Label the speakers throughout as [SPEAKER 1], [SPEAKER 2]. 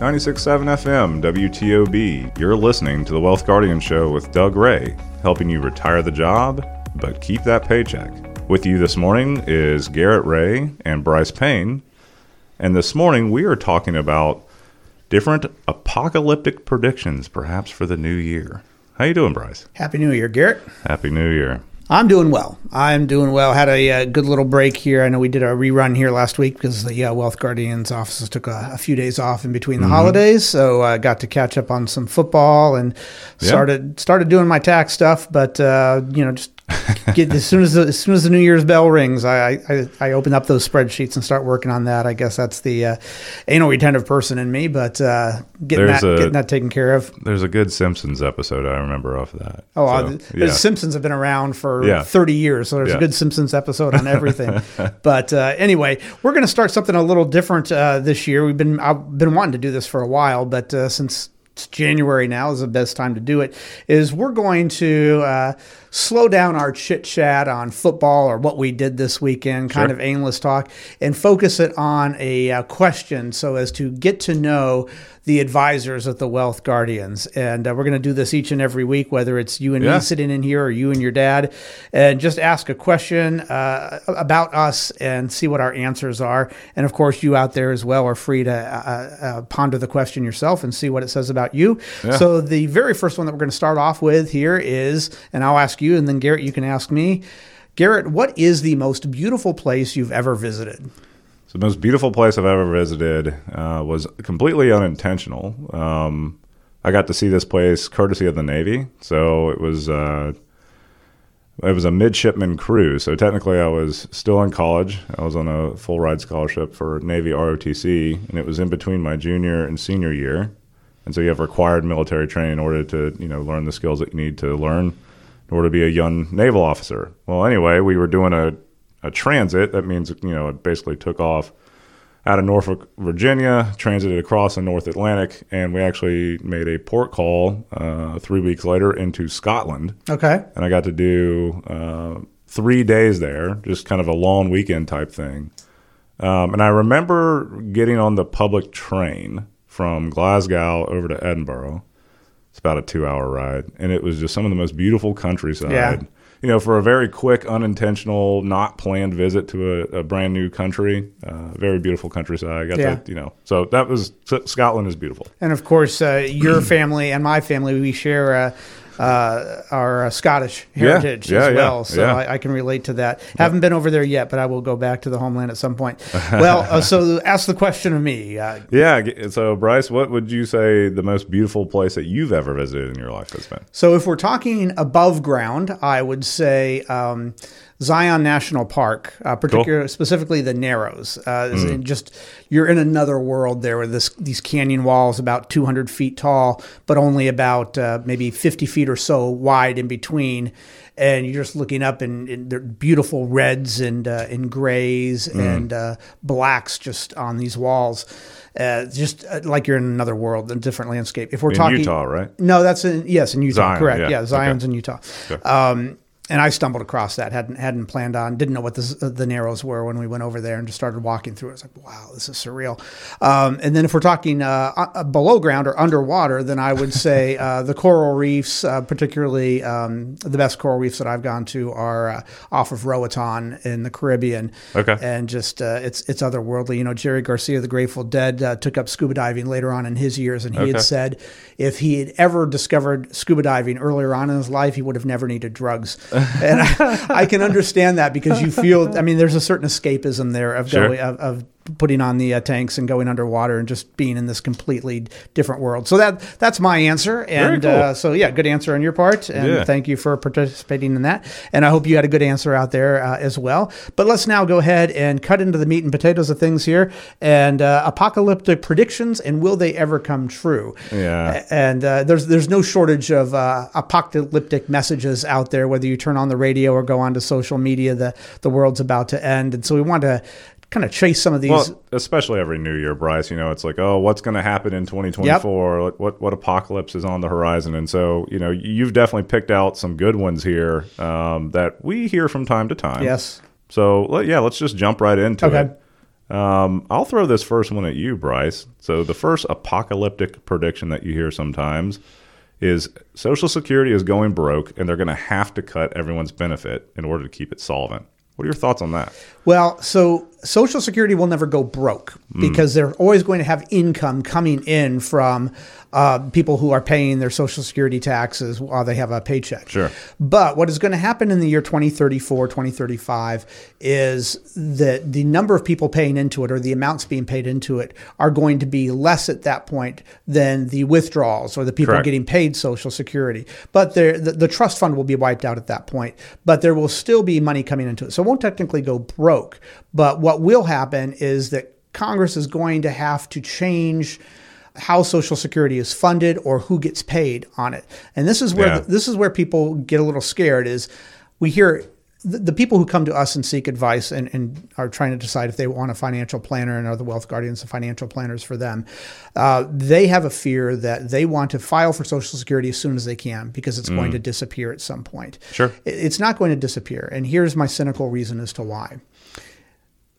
[SPEAKER 1] 96.7 FM, WTOB. You're listening to the Wealth Guardian Show with Doug Ray, helping you retire the job, but keep that paycheck. With you this morning is Garrett Ray and Brice Payne. And this morning we are talking about different apocalyptic predictions, perhaps for the new year. How you doing, Brice?
[SPEAKER 2] Happy New Year, Garrett.
[SPEAKER 1] Happy New Year.
[SPEAKER 2] I'm doing well. I'm doing well. Had a, uh good little break here. I know we did a rerun here last week because the uh, Wealth Guardians offices took a, a few days off in between the holidays, so I got to catch up on some football and
[SPEAKER 1] Yeah.
[SPEAKER 2] started started doing my tax stuff. But uh, you know, just get as soon as the, as soon as the New Year's bell rings, I, I I open up those spreadsheets and start working on that. I guess that's the uh, anal retentive person in me, but uh, getting
[SPEAKER 1] There's
[SPEAKER 2] that
[SPEAKER 1] a-
[SPEAKER 2] getting that taken care of.
[SPEAKER 1] There's a good Simpsons episode I remember off of that.
[SPEAKER 2] Oh,
[SPEAKER 1] So,
[SPEAKER 2] uh, the
[SPEAKER 1] yeah.
[SPEAKER 2] Simpsons have been around for
[SPEAKER 1] Yeah.
[SPEAKER 2] 30 years, so there's
[SPEAKER 1] Yeah.
[SPEAKER 2] a good Simpsons episode on everything. but uh, anyway, we're going to start something a little different uh, this year. We've been I've been wanting to do this for a while, but uh, since it's January now is the best time to do it. Is we're going to uh, slow down our chit chat on football or what we did this weekend, kind
[SPEAKER 1] Sure.
[SPEAKER 2] of aimless talk, and focus it on a uh, question so as to get to know the advisors at the Wealth Guardians. And uh, we're going to do this each and every week, whether it's you and
[SPEAKER 1] Yeah.
[SPEAKER 2] me sitting in here or you and your dad, and just ask a question uh, about us and see what our answers are. And of course, you out there as well are free to uh, uh, ponder the question yourself and see what it says about you. So the very first one that we're going to start off with here is, and I'll ask you, and then Garrett, you can ask me. Garrett, what is the most beautiful place you've ever visited?
[SPEAKER 1] So the most beautiful place I've ever visited uh, was completely unintentional. Um, I got to see this place courtesy of the Navy. So it was uh, it was a midshipman cruise. So technically, I was still in college. I was on a full ride scholarship for Navy ROTC, and it was in between my junior and senior year. And so you have required military training in order to you know learn the skills that you need to learn in order to be a young naval officer. Well, anyway, we were doing a a transit. That means you know it basically took off out of Norfolk, Virginia, transited across the North Atlantic, and we actually made a port call uh, three weeks later into Scotland.
[SPEAKER 2] Okay.
[SPEAKER 1] And I got to do uh, three days there, just kind of a long weekend type thing. Um, and I remember getting on the public train from Glasgow over to Edinburgh. It's about a two hour ride. And it was just some of the most beautiful countryside.
[SPEAKER 2] Yeah.
[SPEAKER 1] You know, for a very quick, unintentional, not planned visit to a, a brand new country, uh, very beautiful countryside. I got
[SPEAKER 2] Yeah.
[SPEAKER 1] to, you know, so that was Scotland is beautiful.
[SPEAKER 2] And of course, uh, your family and my family, we share uh, our uh, Scottish heritage
[SPEAKER 1] yeah,
[SPEAKER 2] as
[SPEAKER 1] yeah,
[SPEAKER 2] well. So
[SPEAKER 1] yeah.
[SPEAKER 2] I, I can relate to that. Haven't been over there yet, but I will go back to the homeland at some point. Well, uh, so ask the question of me. Uh,
[SPEAKER 1] Yeah. So, Brice, what would you say the most beautiful place that you've ever visited in your life has been?
[SPEAKER 2] so if we're talking above ground, I would say um, Zion National Park, uh, particularly specifically the Narrows. Uh, in just you're in another world there with this these canyon walls about 200 feet tall, but only about uh, maybe 50 feet or so wide in between. And you're just looking up, and, and they're beautiful reds and uh, and grays and uh, blacks just on these walls, uh, just uh, like you're in another world, a different landscape. If we're
[SPEAKER 1] In
[SPEAKER 2] talking
[SPEAKER 1] Utah, right?
[SPEAKER 2] no, that's in yes in Utah.
[SPEAKER 1] Zion,
[SPEAKER 2] correct.
[SPEAKER 1] yeah.
[SPEAKER 2] Yeah, Zion's
[SPEAKER 1] Okay.
[SPEAKER 2] in Utah. Um, and I stumbled across that. hadn't hadn't planned on. Didn't know what the the Narrows were when we went over there and just started walking through. it. I was like, wow, this is surreal. Um, and then if we're talking uh, uh, below ground or underwater, then I would say uh, the coral reefs, uh, particularly um, the best coral reefs that I've gone to, are uh, off of Roatan in the Caribbean.
[SPEAKER 1] Okay.
[SPEAKER 2] And just uh, it's it's otherworldly. You know, Jerry Garcia, the Grateful Dead, uh, took up scuba diving later on in his years, and he
[SPEAKER 1] Okay.
[SPEAKER 2] had said if he had ever discovered scuba diving earlier on in his life, he would have never needed drugs. And I, I can understand that because you feel. I mean, there's a certain escapism there of
[SPEAKER 1] Sure.
[SPEAKER 2] going of, of putting on the uh, tanks and going underwater and just being in this completely different world. So that that's my answer. And
[SPEAKER 1] cool.
[SPEAKER 2] uh, so yeah, good answer on your part, and
[SPEAKER 1] Yeah.
[SPEAKER 2] thank you for participating in that. And I hope you had a good answer out there uh, as well. But let's now go ahead and cut into the meat and potatoes of things here, and uh, apocalyptic predictions, and will they ever come true?
[SPEAKER 1] Yeah.
[SPEAKER 2] And uh, there's there's no shortage of uh, apocalyptic messages out there. Whether you turn on the radio or go onto social media, the the world's about to end, and so we want to kind of chase some of these.
[SPEAKER 1] Well, especially every New Year, Brice. You know, it's like, oh, what's going to happen in 2024? Like, What what apocalypse is on the horizon? And so, you know, you've definitely picked out some good ones here um, that we hear from time to time.
[SPEAKER 2] yes.
[SPEAKER 1] So yeah, let's just jump right into
[SPEAKER 2] Okay.
[SPEAKER 1] it. Um, I'll throw this first one at you, Brice. So the first apocalyptic prediction that you hear sometimes is Social Security is going broke, and they're going to have to cut everyone's benefit in order to keep it solvent. What are your thoughts on that?
[SPEAKER 2] Well, so Social Security will never go broke because they're always going to have income coming in from uh, people who are paying their Social Security taxes while they have a paycheck.
[SPEAKER 1] Sure.
[SPEAKER 2] But what is going to happen in the year 2034, 2035 is that the number of people paying into it or the amounts being paid into it are going to be less at that point than the withdrawals or the people
[SPEAKER 1] Correct.
[SPEAKER 2] getting paid Social Security. But the, the trust fund will be wiped out at that point, but there will still be money coming into it. So it won't technically go broke. But what will happen is that Congress is going to have to change how Social Security is funded or who gets paid on it. And this is where
[SPEAKER 1] Yeah.
[SPEAKER 2] this is where people get a little scared. Is we hear the, the people who come to us and seek advice and, and are trying to decide if they want a financial planner and are the wealth guardians and financial planners for them. Uh, they have a fear that they want to file for Social Security as soon as they can because it's going to disappear at some point.
[SPEAKER 1] Sure.
[SPEAKER 2] It- It's not going to disappear. And here's my cynical reason as to why.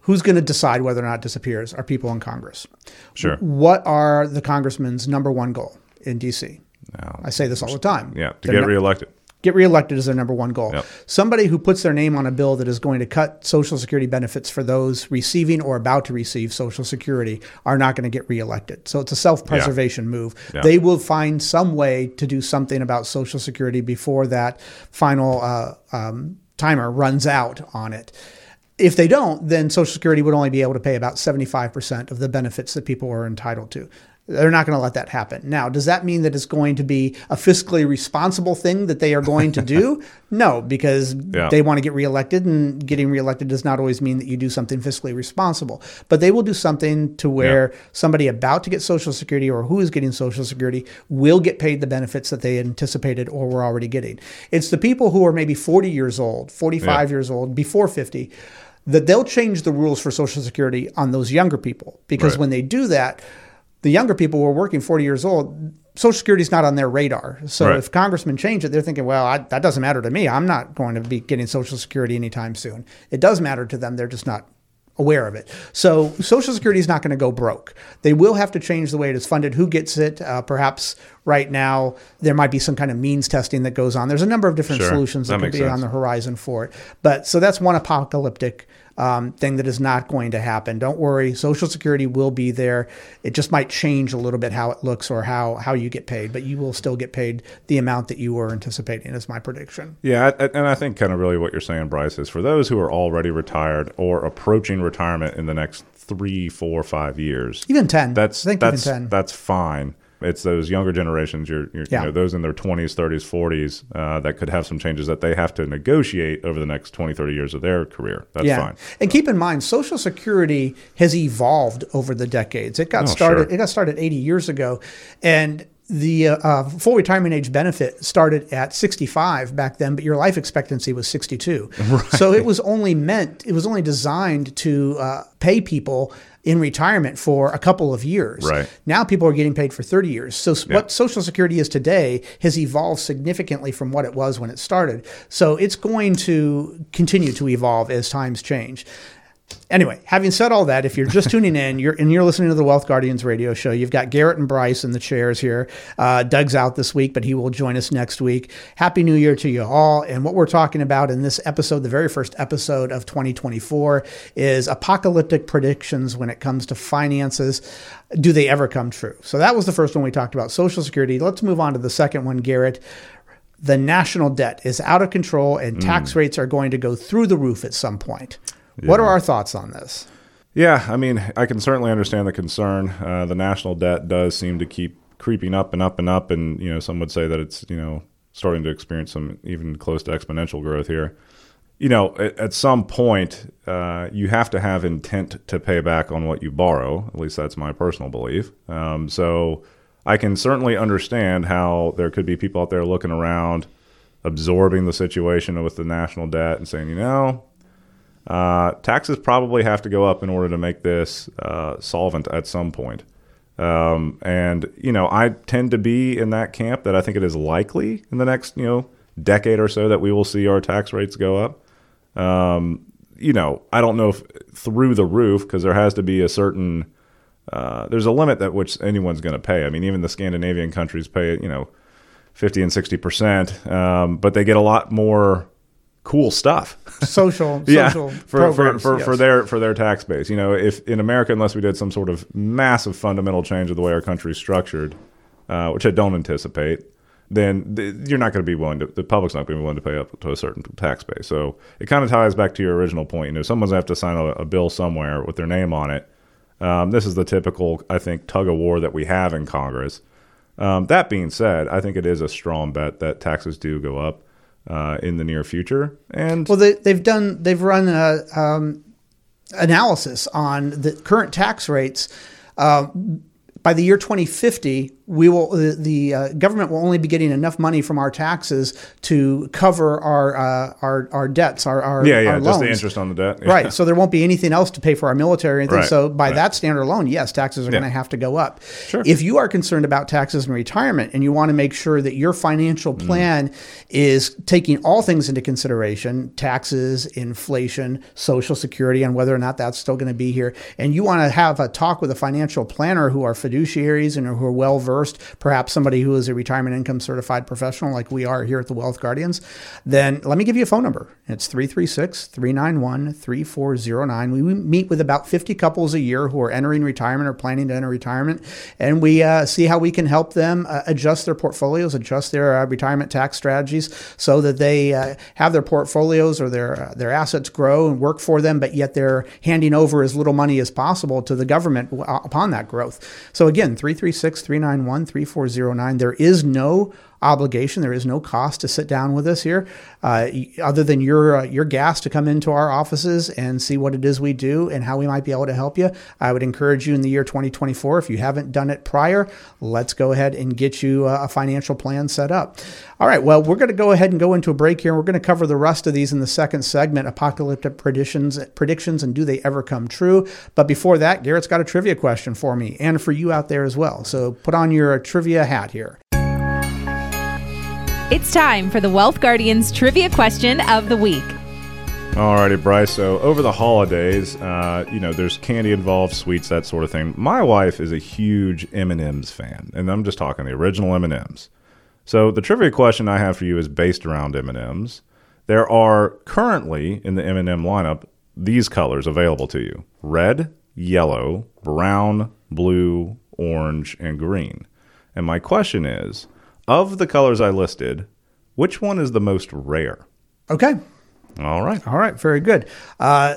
[SPEAKER 2] Who's going to decide whether or not it disappears? Are people in Congress.
[SPEAKER 1] Sure.
[SPEAKER 2] What are the congressman's number one goal in D.C.?
[SPEAKER 1] Now,
[SPEAKER 2] I say this all the time.
[SPEAKER 1] yeah, to
[SPEAKER 2] Their
[SPEAKER 1] get reelected.
[SPEAKER 2] get reelected is their number one goal.
[SPEAKER 1] Yep.
[SPEAKER 2] Somebody who puts their name on a bill that is going to cut Social Security benefits for those receiving or about to receive Social Security are not going to get reelected. So it's a self preservation move.
[SPEAKER 1] Yeah.
[SPEAKER 2] They will find some way to do something about Social Security before that final uh, um, timer runs out on it. If they don't, then Social Security would only be able to pay about 75% of the benefits that people are entitled to. They're not going to let that happen. Now, does that mean that it's going to be a fiscally responsible thing that they are going to do? no, because
[SPEAKER 1] Yeah.
[SPEAKER 2] they want to get reelected, and getting reelected does not always mean that you do something fiscally responsible. But they will do something to where somebody about to get Social Security or who is getting Social Security will get paid the benefits that they anticipated or were already getting. It's the people who are maybe 40 years old, 45 years old, before 50, that they'll change the rules for Social Security on those younger people. Because
[SPEAKER 1] Right.
[SPEAKER 2] when they do that, the younger people who are working 40 years old, Social Security is not on their radar. So
[SPEAKER 1] Right.
[SPEAKER 2] if congressmen change it, they're thinking, well, I, that doesn't matter to me. I'm not going to be getting Social Security anytime soon. It does matter to them. They're just not aware of it. So Social Security is not going to go broke. They will have to change the way it is funded. Who gets it? Uh, perhaps right now there might be some kind of means testing that goes on. There's a number of different
[SPEAKER 1] Sure.
[SPEAKER 2] solutions that,
[SPEAKER 1] That
[SPEAKER 2] could be
[SPEAKER 1] sense.
[SPEAKER 2] on the horizon for it. But so that's one apocalyptic um, thing that is not going to happen. Don't worry, Social Security will be there. It just might change a little bit how it looks or how how you get paid, but you will still get paid the amount that you were anticipating. Is my prediction.
[SPEAKER 1] Yeah, and I think kind of really what you're saying, Brice, is for those who are already retired or approaching retirement in the next three, four, five years.
[SPEAKER 2] Even ten.
[SPEAKER 1] That's that's
[SPEAKER 2] even ten.
[SPEAKER 1] that's fine. It's those younger generations, you're, you're
[SPEAKER 2] Yeah.
[SPEAKER 1] you know, those in their 20s, 30s, 40s, uh, that could have some changes that they have to negotiate over the next 20, 30 years of their career. That's
[SPEAKER 2] yeah.
[SPEAKER 1] fine.
[SPEAKER 2] And keep in mind, Social Security has evolved over the decades. It got
[SPEAKER 1] Oh,
[SPEAKER 2] started.
[SPEAKER 1] sure.
[SPEAKER 2] It got started 80 years ago, and the uh, uh, full retirement age benefit started at 65 back then, but your life expectancy was 62. So it was only meant, it was only designed to uh, pay people in retirement for a couple of years.
[SPEAKER 1] Right.
[SPEAKER 2] Now people are getting paid for 30 years. So s what Social Security is today has evolved significantly from what it was when it started. So it's going to continue to evolve as times change. Anyway, having said all that, if you're just tuning in, you're and you're listening to the Wealth Guardians radio show. You've got Garrett and Brice in the chairs here. Uh, Doug's out this week, but he will join us next week. Happy New Year to you all! And what we're talking about in this episode, the very first episode of 2024, is apocalyptic predictions when it comes to finances. Do they ever come true? So that was the first one we talked about, Social Security. Let's move on to the second one, Garrett the national debt is out of control and tax rates are going to go through the roof at some point. What are our thoughts on this?
[SPEAKER 1] Yeah, I mean, I can certainly understand the concern. Uh, the national debt does seem to keep creeping up and up and up, and you know, some would say that it's you know starting to experience some even close to exponential growth here. You know, at, at some point, uh, you have to have intent to pay back on what you borrow. At least that's my personal belief. Um, so I can certainly understand how there could be people out there looking around, absorbing the situation with the national debt, and saying, you know, uh, taxes probably have to go up in order to make this uh, solvent at some point. Um, and you know, I tend to be in that camp that I think it is likely in the next you know decade or so that we will see our tax rates go up. Um, you know, I don't know if through the roof because there has to be a certain uh, there's a limit at which anyone's going to pay. I mean, even the Scandinavian countries pay, you know, 50 and 60 percent, um, but they get a lot more cool stuff.
[SPEAKER 2] Social,
[SPEAKER 1] yeah,
[SPEAKER 2] social
[SPEAKER 1] for,
[SPEAKER 2] programs,
[SPEAKER 1] for, for,
[SPEAKER 2] yes.
[SPEAKER 1] for their for their tax base. You know, if in America, unless we did some sort of massive fundamental change of the way our country's structured, uh, which I don't anticipate, then th- you're not going to be willing to. The public's not going to be willing to pay up to a certain tax base. So it kind of ties back to your original point. You know, someone's going to have to sign a, a bill somewhere with their name on it. Um, this is the typical, I think, tug of war that we have in Congress. Um, that being said, I think it is a strong bet that taxes do go up uh, in the near future. And
[SPEAKER 2] Well, they, they've done they've run a um, analysis on the current tax rates. Uh, by the year 2050, we will the, the uh, government will only be getting enough money from our taxes to cover our uh, our our debts, our our,
[SPEAKER 1] yeah, yeah,
[SPEAKER 2] our
[SPEAKER 1] just the interest on the debt. Yeah.
[SPEAKER 2] Right. So there won't be anything else to pay for our military or anything.
[SPEAKER 1] Right,
[SPEAKER 2] So by
[SPEAKER 1] right.
[SPEAKER 2] that standard alone, yes, taxes are going to have to go up.
[SPEAKER 1] Sure.
[SPEAKER 2] If you are concerned about taxes and retirement and you want to make sure that your financial
[SPEAKER 1] Mm.
[SPEAKER 2] plan is taking all things into consideration, taxes, inflation, social security, and whether or not that's still going to be here, and you want to have a talk with a financial planner who are fiduciaries and who are well versed, perhaps somebody who is a retirement income certified professional like we are here at the Wealth Guardians, then let me give you a phone number. It's 336 391 3409. We meet with about 50 couples a year who are entering retirement or planning to enter retirement, and we uh, see how we can help them uh, adjust their portfolios, adjust their uh, retirement tax strategies so that they uh, have their portfolios or their, uh, their assets grow and work for them, but yet they're handing over as little money as possible to the government uh, upon that growth. So again, 336 391 3409. There is no obligation. There is no cost to sit down with us here, uh, other than your uh, your gas to come into our offices and see what it is we do and how we might be able to help you. I would encourage you in the year 2024, if you haven't done it prior, let's go ahead and get you uh, a financial plan set up. All right. Well, we're going to go ahead and go into a break here. We're going to cover the rest of these in the second segment: apocalyptic predictions, predictions, and do they ever come true? But before that, Garrett's got a trivia question for me and for you out there as well. So put on your trivia hat here.
[SPEAKER 3] It's time for the Wealth Guardians trivia question of the week.
[SPEAKER 1] Alrighty, Brice. So over the holidays, uh, you know, there's candy involved, sweets, that sort of thing. My wife is a huge M and M's fan, and I'm just talking the original M and M's. So the trivia question I have for you is based around M and M's. There are currently in the M and M lineup these colors available to you: red, yellow, brown, blue, orange, and green. And my question is, of the colors I listed, which one is the most rare?
[SPEAKER 2] Okay.
[SPEAKER 1] All right.
[SPEAKER 2] All right, very good. Uh,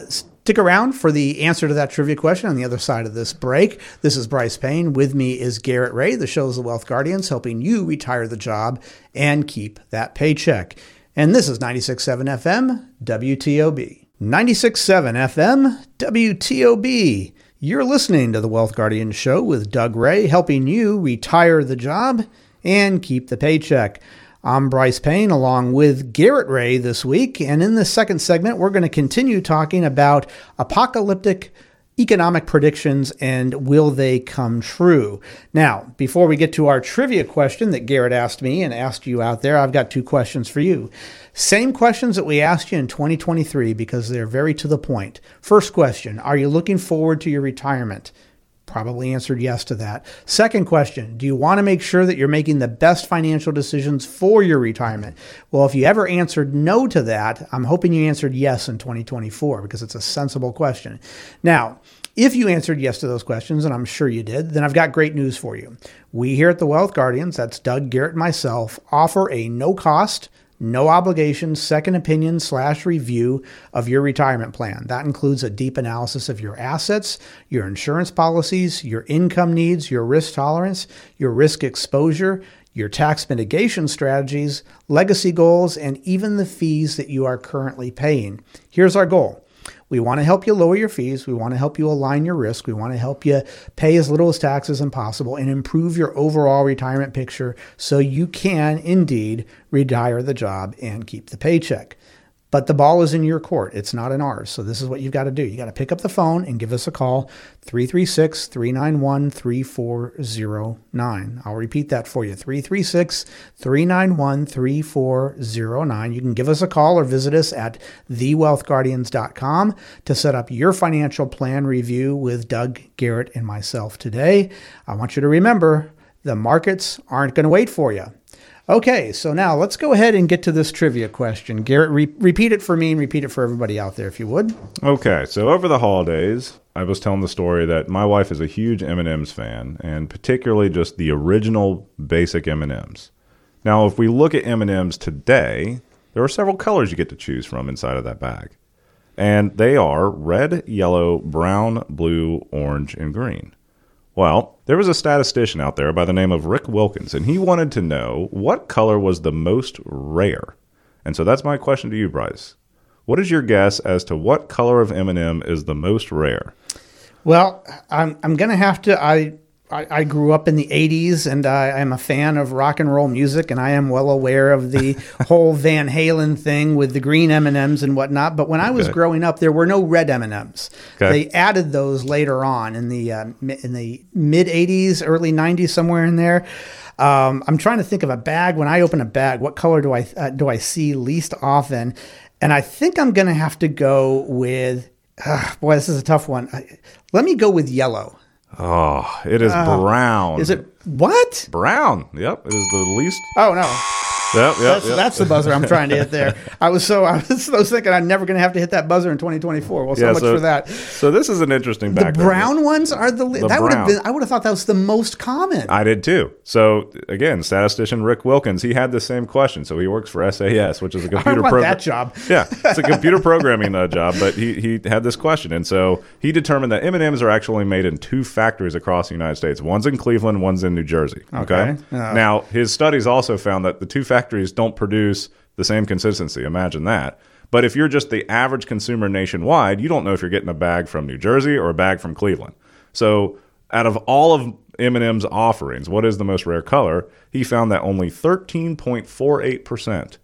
[SPEAKER 2] stick around for the answer to that trivia question on the other side of this break. This is Brice Payne. With me is Garrett Ray. The show is The Wealth Guardians, helping you retire the job and keep that paycheck. And this is 96.7 FM, WTOB. 96.7 FM, WTOB. You're listening to The Wealth Guardians show with Doug Ray, helping you retire the job and keep the paycheck. I'm Brice Payne along with Garrett Ray this week. And in the second segment, we're going to continue talking about apocalyptic economic predictions and will they come true? Now, before we get to our trivia question that Garrett asked me and asked you out there, I've got two questions for you. Same questions that we asked you in 2023 because they're very to the point. First question Are you looking forward to your retirement? Probably answered yes to that. Second question Do you want to make sure that you're making the best financial decisions for your retirement? Well, if you ever answered no to that, I'm hoping you answered yes in 2024 because it's a sensible question. Now, if you answered yes to those questions, and I'm sure you did, then I've got great news for you. We here at the Wealth Guardians, that's Doug Garrett and myself, offer a no cost, no obligation second opinion slash review of your retirement plan. That includes a deep analysis of your assets, your insurance policies, your income needs, your risk tolerance, your risk exposure, your tax mitigation strategies, legacy goals, and even the fees that you are currently paying. Here's our goal. We want to help you lower your fees. We want to help you align your risk. We want to help you pay as little as taxes as possible and improve your overall retirement picture so you can indeed retire the job and keep the paycheck. But the ball is in your court. It's not in ours. So this is what you've got to do. You got to pick up the phone and give us a call 336 391 3409. I'll repeat that for you 336 391 3409. You can give us a call or visit us at thewealthguardians.com to set up your financial plan review with Doug Garrett and myself today. I want you to remember the markets aren't going to wait for you. Okay, so now let's go ahead and get to this trivia question. Garrett, re- repeat it for me and repeat it for everybody out there, if you would.
[SPEAKER 1] Okay, so over the holidays, I was telling the story that my wife is a huge M&M's fan, and particularly just the original basic M&M's. Now, if we look at M&M's today, there are several colors you get to choose from inside of that bag. And they are red, yellow, brown, blue, orange, and green. Well, there was a statistician out there by the name of Rick Wicklin, and he wanted to know what color was the most rare. And so that's my question to you, Brice. What is your guess as to what color of M&M is the most rare?
[SPEAKER 2] Well, I'm I'm gonna have to. I I, I grew up in the 80s and I am a fan of rock and roll music and I am well aware of the whole Van Halen thing with the green M&Ms and whatnot. But when I was
[SPEAKER 1] Okay.
[SPEAKER 2] growing up, there were no red M&Ms.
[SPEAKER 1] Okay.
[SPEAKER 2] They added those later on in the uh, in the mid 80s, early 90s, somewhere in there. Um, I'm trying to think of a bag. When I open a bag, what color do I uh, do I see least often? And I think I'm going to have to go with. Uh, boy, this is a tough one. Let me go with yellow.
[SPEAKER 1] Oh, it is uh, brown.
[SPEAKER 2] Is it what?
[SPEAKER 1] brown? Yep, it is the least.
[SPEAKER 2] Oh no,
[SPEAKER 1] Yep, yep,
[SPEAKER 2] that's,
[SPEAKER 1] yep.
[SPEAKER 2] that's the buzzer I'm trying to hit there. I was so I was, I was thinking I'm never going to have to hit that buzzer in 2024. Well, so
[SPEAKER 1] Yeah,
[SPEAKER 2] much for that.
[SPEAKER 1] So this is an interesting
[SPEAKER 2] The
[SPEAKER 1] background.
[SPEAKER 2] brown ones are the,
[SPEAKER 1] The
[SPEAKER 2] that would have been I would have thought that was the most common.
[SPEAKER 1] I did too. So again, statistician Rick Wicklin, he had the same question. So he works for SAS, which is a computer program.
[SPEAKER 2] that job.
[SPEAKER 1] yeah, it's a computer programming uh, job, but he, he had this question, and so he determined that M and M's are actually made in two factories across the United States. One's in Cleveland, one's in New Jersey. Okay.
[SPEAKER 2] Okay. Uh.
[SPEAKER 1] now his studies also found that the two factories don't produce the same consistency. Imagine that. But if you're just the average consumer nationwide, you don't know if you're getting a bag from New Jersey or a bag from Cleveland. So out of all of M&M's offerings, what is the most rare color? He found that only 13.48%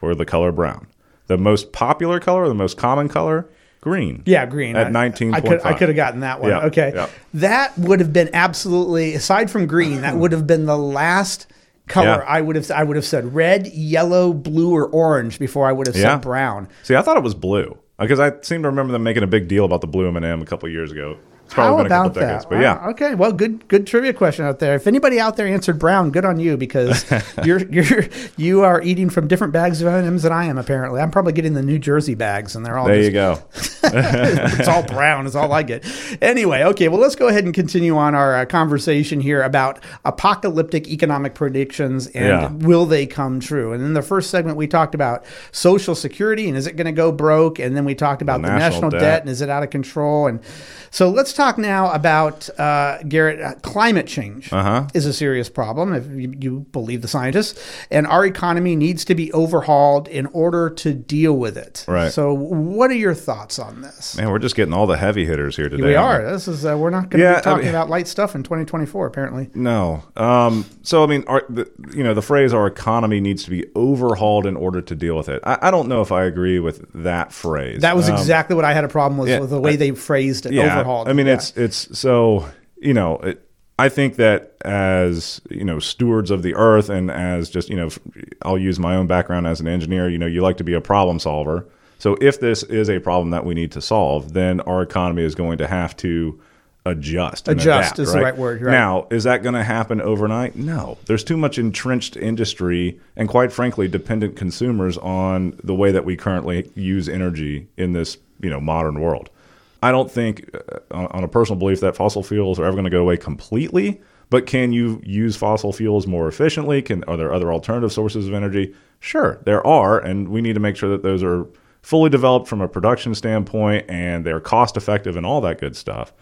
[SPEAKER 1] were the color brown. The most popular color, the most common color, green.
[SPEAKER 2] Yeah, green
[SPEAKER 1] At
[SPEAKER 2] I-
[SPEAKER 1] 19.5.
[SPEAKER 2] I could I could have gotten that one.
[SPEAKER 1] Yeah,
[SPEAKER 2] okay,
[SPEAKER 1] yeah.
[SPEAKER 2] that would have been absolutely aside from green. That would have been the last color
[SPEAKER 1] Yeah.
[SPEAKER 2] I would have I would have said red, yellow, blue, or orange before I would have
[SPEAKER 1] Yeah.
[SPEAKER 2] said brown.
[SPEAKER 1] See, I thought it was blue because I seem to remember them making a big deal about the blue M&M a couple years ago. It's probably
[SPEAKER 2] How
[SPEAKER 1] been a couple
[SPEAKER 2] about that?
[SPEAKER 1] decades, but
[SPEAKER 2] Wow,
[SPEAKER 1] yeah.
[SPEAKER 2] Okay. Well, good good trivia question out there. If anybody out there answered brown, good on you because you're you're you are eating from different bags of M&Ms than I am. Apparently, I'm probably getting the New Jersey bags, and they're all
[SPEAKER 1] There
[SPEAKER 2] just
[SPEAKER 1] you go.
[SPEAKER 2] it's all brown is all I get. Anyway, okay, well, let's go ahead and continue on our uh, conversation here about apocalyptic economic predictions and
[SPEAKER 1] Yeah.
[SPEAKER 2] will they come true? And in the first segment, we talked about Social Security and is it going to go broke? And then we talked about the,
[SPEAKER 1] national
[SPEAKER 2] national debt.
[SPEAKER 1] debt.
[SPEAKER 2] and is it out of control? And so let's talk now about uh, Garrett. Uh, climate change
[SPEAKER 1] Uh-huh.
[SPEAKER 2] is a serious problem, if you, you believe the scientists, and our economy needs to be overhauled in order to deal with it.
[SPEAKER 1] Right.
[SPEAKER 2] So, what are your thoughts on this?
[SPEAKER 1] Man, we're just getting all the heavy hitters here today.
[SPEAKER 2] We
[SPEAKER 1] aren't.
[SPEAKER 2] This is uh, we're not going to
[SPEAKER 1] Yeah,
[SPEAKER 2] be talking
[SPEAKER 1] mean-
[SPEAKER 2] about light stuff in 2024. Apparently,
[SPEAKER 1] No. Um, so I mean, our, the, you know, the phrase "our economy needs to be overhauled in order to deal with it." I, I don't know if I agree with that phrase.
[SPEAKER 2] that was
[SPEAKER 1] Um,
[SPEAKER 2] exactly what I had a problem with,
[SPEAKER 1] yeah,
[SPEAKER 2] with the way they phrased it.
[SPEAKER 1] yeah.
[SPEAKER 2] overhauled.
[SPEAKER 1] I mean,
[SPEAKER 2] Yeah.
[SPEAKER 1] it's it's so you know. It, I think that as you know, stewards of the earth, and as just you know, I'll use my own background as an engineer. You know, you like to be a problem solver. So if this is a problem that we need to solve, then our economy is going to have to adjust. and
[SPEAKER 2] Adjust
[SPEAKER 1] adapt,
[SPEAKER 2] is the right word, right.
[SPEAKER 1] Now, is that going to happen overnight? No. There's too much entrenched industry and, quite frankly, dependent consumers on the way that we currently use energy in this you know modern world. I don't think, uh, on, on a personal belief, that fossil fuels are ever going to go away completely. But can you use fossil fuels more efficiently? Can are there other alternative sources of energy? Sure, there are, and we need to make sure that those are fully developed from a production standpoint and they're cost effective and all that good stuff.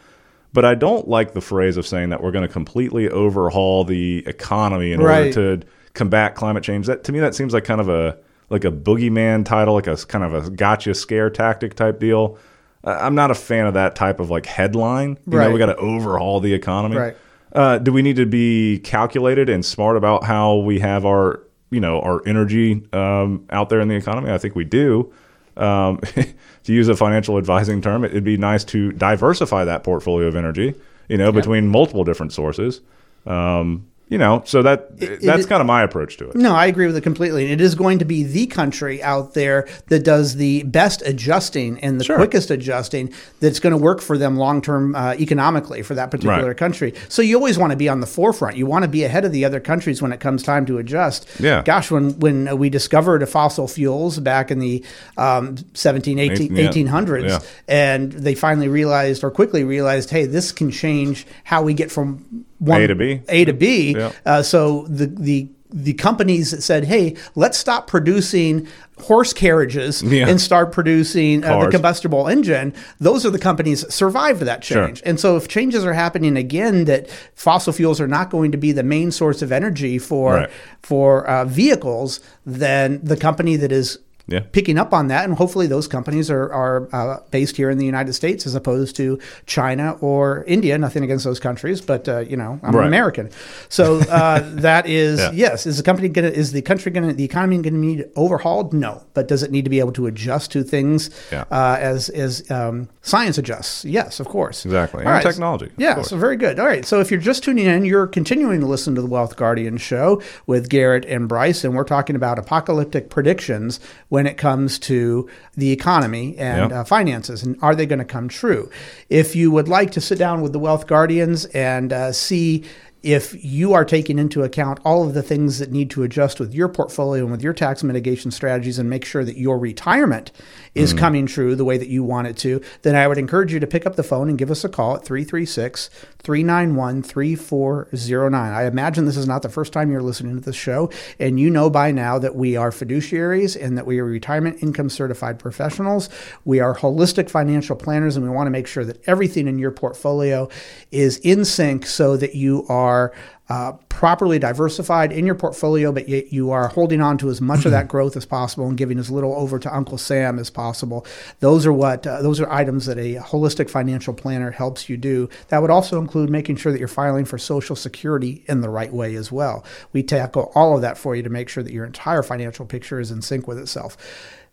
[SPEAKER 1] But I don't like the phrase of saying that we're going to completely overhaul the economy in
[SPEAKER 2] Right.
[SPEAKER 1] order to combat climate change. That to me, that seems like kind of a like a boogeyman title, like a kind of a gotcha scare tactic type deal. I'm not a fan of that type of like headline. You know,
[SPEAKER 2] Right.
[SPEAKER 1] we got to overhaul the economy.
[SPEAKER 2] Right.
[SPEAKER 1] Uh, do we need to be calculated and smart about how we have our you know our energy um, out there in the economy? I think we do. um, to use a financial advising term, it'd be nice to diversify that portfolio of energy, you know, between multiple different sources. Um, you know, so that
[SPEAKER 2] It-
[SPEAKER 1] that's
[SPEAKER 2] it-
[SPEAKER 1] kind of my approach to it.
[SPEAKER 2] No, I agree with it completely. It is going to be the country out there that does the best adjusting and the
[SPEAKER 1] Sure.
[SPEAKER 2] quickest adjusting that's going to work for them long term uh, economically for that particular
[SPEAKER 1] Right.
[SPEAKER 2] country. So you always want to be on the forefront. You want to be ahead of the other countries when it comes time to adjust.
[SPEAKER 1] Yeah.
[SPEAKER 2] Gosh, when when we discovered fossil fuels back in the um, 17, 18,
[SPEAKER 1] Yeah.
[SPEAKER 2] 1800s,
[SPEAKER 1] Yeah.
[SPEAKER 2] and they finally realized or quickly realized, hey, this can change how we get from one
[SPEAKER 1] A to B.
[SPEAKER 2] A to B.
[SPEAKER 1] Yeah.
[SPEAKER 2] Uh, so the the the companies that said, "Hey, let's stop producing horse carriages
[SPEAKER 1] Yeah.
[SPEAKER 2] and start producing uh, the combustible engine," those are the companies that survived that
[SPEAKER 1] Sure.
[SPEAKER 2] change. And so, if changes are happening again, that fossil fuels are not going to be the main source of energy for
[SPEAKER 1] Right.
[SPEAKER 2] for uh, vehicles, then the company that is
[SPEAKER 1] Yeah.
[SPEAKER 2] picking up on that, and hopefully those companies are, are uh, based here in the United States as opposed to China or India. Nothing against those countries, but uh, you know I'm
[SPEAKER 1] Right.
[SPEAKER 2] an American, so uh, that is
[SPEAKER 1] Yeah.
[SPEAKER 2] yes. Is the company going to is the country going to the economy going to need overhauled? No, but does it need to be able to adjust to things
[SPEAKER 1] Yeah.
[SPEAKER 2] uh, as as um, science adjusts? Yes, of course.
[SPEAKER 1] Exactly.
[SPEAKER 2] All
[SPEAKER 1] And technology, of
[SPEAKER 2] Yeah, so very good. All right, so if you're just tuning in, you're continuing to listen to the Wealth Guardian show with Garrett and Brice, and we're talking about apocalyptic predictions when it comes to the economy and
[SPEAKER 1] Yeah.
[SPEAKER 2] uh, finances, and are they going to come true? If you would like to sit down with the Wealth Guardians and uh, see if you are taking into account all of the things that need to adjust with your portfolio and with your tax mitigation strategies and make sure that your retirement is coming true the way that you want it to, then I would encourage you to pick up the phone and give us a call at 336 391 3409. I imagine this is not the first time you're listening to this show, and you know by now that we are fiduciaries and that we are retirement income certified professionals. We are holistic financial planners, and we want to make sure that everything in your portfolio is in sync so that you are uh, properly diversified in your portfolio, but yet you are holding on to as much of that growth as possible and giving as little over to Uncle Sam as possible. Those are what uh, those are items that a holistic financial planner helps you do. That would also include making sure that you're filing for Social Security in the right way as well. We tackle all of that for you to make sure that your entire financial picture is in sync with itself.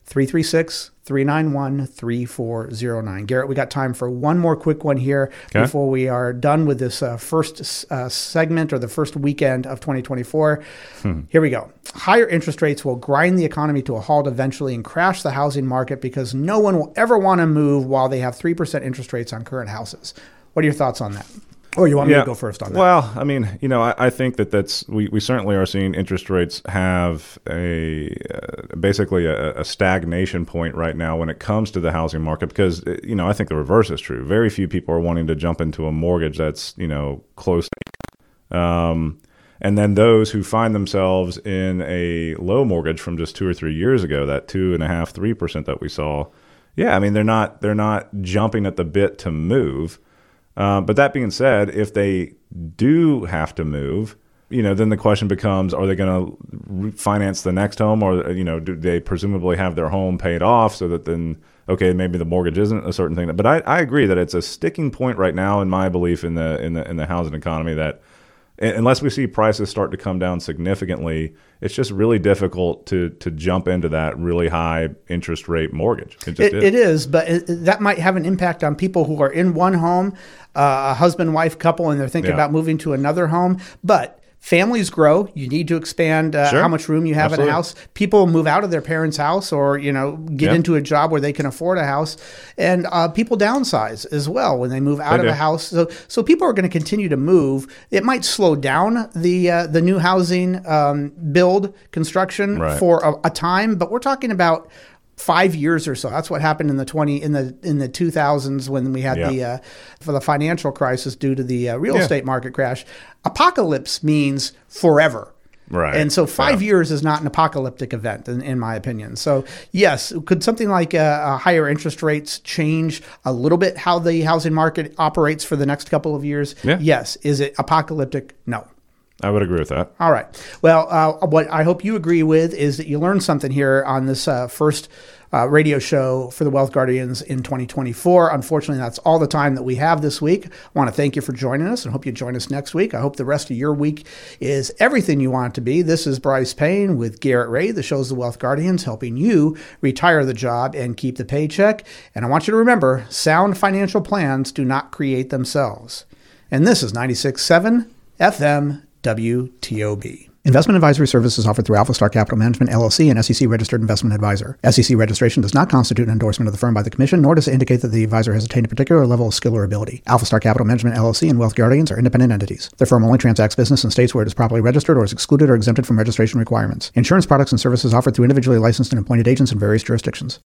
[SPEAKER 2] 336 391 3409. Garrett, we got time for one more quick one here
[SPEAKER 1] Okay.
[SPEAKER 2] before we are done with this uh, first uh, segment or the first weekend of 2024. Here we go. Higher interest rates will grind the economy to a halt eventually and crash the housing market because no one will ever want to move while they have 3% interest rates on current houses. What are your thoughts on that? Or you want me to go first on that?
[SPEAKER 1] Well, I mean, you know, I, I think that that's we, we certainly are seeing interest rates have a uh, basically a, a stagnation point right now when it comes to the housing market because uh, you know I think the reverse is true. Very few people are wanting to jump into a mortgage that's you know close. Um, and then those who find themselves in a low mortgage from just two or three years ago, that two and a half, three percent that we saw, yeah, I mean they're not they're not jumping at the bit to move. Uh, but that being said, if they do have to move, you know, then the question becomes: Are they going to refinance the next home, or you know, do they presumably have their home paid off so that then, okay, maybe the mortgage isn't a certain thing? But I, I agree that it's a sticking point right now in my belief in the in the in the housing economy that unless we see prices start to come down significantly, it's just really difficult to to jump into that really high interest rate mortgage. It just
[SPEAKER 2] It,
[SPEAKER 1] is.
[SPEAKER 2] it is, but it, that might have an impact on people who are in one home, uh, a husband wife couple, and they're thinking
[SPEAKER 1] Yeah.
[SPEAKER 2] about moving to another home. But families grow. You need to expand uh,
[SPEAKER 1] Sure.
[SPEAKER 2] how much room you have in a house. People move out of their parents' house or you know get
[SPEAKER 1] Yeah.
[SPEAKER 2] into a job where they can afford a house, and uh, people downsize as well when they move out
[SPEAKER 1] They
[SPEAKER 2] of a house. So so people are going to continue to move. It might slow down the uh, the new housing um, build construction
[SPEAKER 1] Right.
[SPEAKER 2] for a, a time, but we're talking about five years or so. That's what happened in the twenty in the in the two thousands when we had
[SPEAKER 1] Yeah.
[SPEAKER 2] the uh, for the financial crisis due to the uh, real
[SPEAKER 1] Yeah.
[SPEAKER 2] estate market crash. Apocalypse means forever.
[SPEAKER 1] Right.
[SPEAKER 2] And so five
[SPEAKER 1] Yeah.
[SPEAKER 2] years is not an apocalyptic event, in, in my opinion. So, yes, could something like uh, uh, higher interest rates change a little bit how the housing market operates for the next couple of years? Yes. Is it apocalyptic? No.
[SPEAKER 1] I would agree with that.
[SPEAKER 2] All right. Well, uh, what I hope you agree with is that you learned something here on this uh, first uh, radio show for the Wealth Guardians in 2024. Unfortunately, that's all the time that we have this week. I want to thank you for joining us and hope you join us next week. I hope the rest of your week is everything you want it to be. This is Brice Payne with Garrett Ray, the show's The Wealth Guardians, helping you retire the job and keep the paycheck. And I want you to remember sound financial plans do not create themselves. And this is 96.7 FM WTOB. Investment advisory services offered through Alphastar Capital Management LLC, an SEC registered investment advisor. SEC registration does not constitute an endorsement of the firm by the Commission, nor does it indicate that the advisor has attained a particular level of skill or ability. Alphastar Capital Management LLC and Wealth Guardians are independent entities. The firm only transacts business in states where it is properly registered or is excluded or exempted from registration requirements. Insurance products and services offered through individually licensed and appointed agents in various jurisdictions.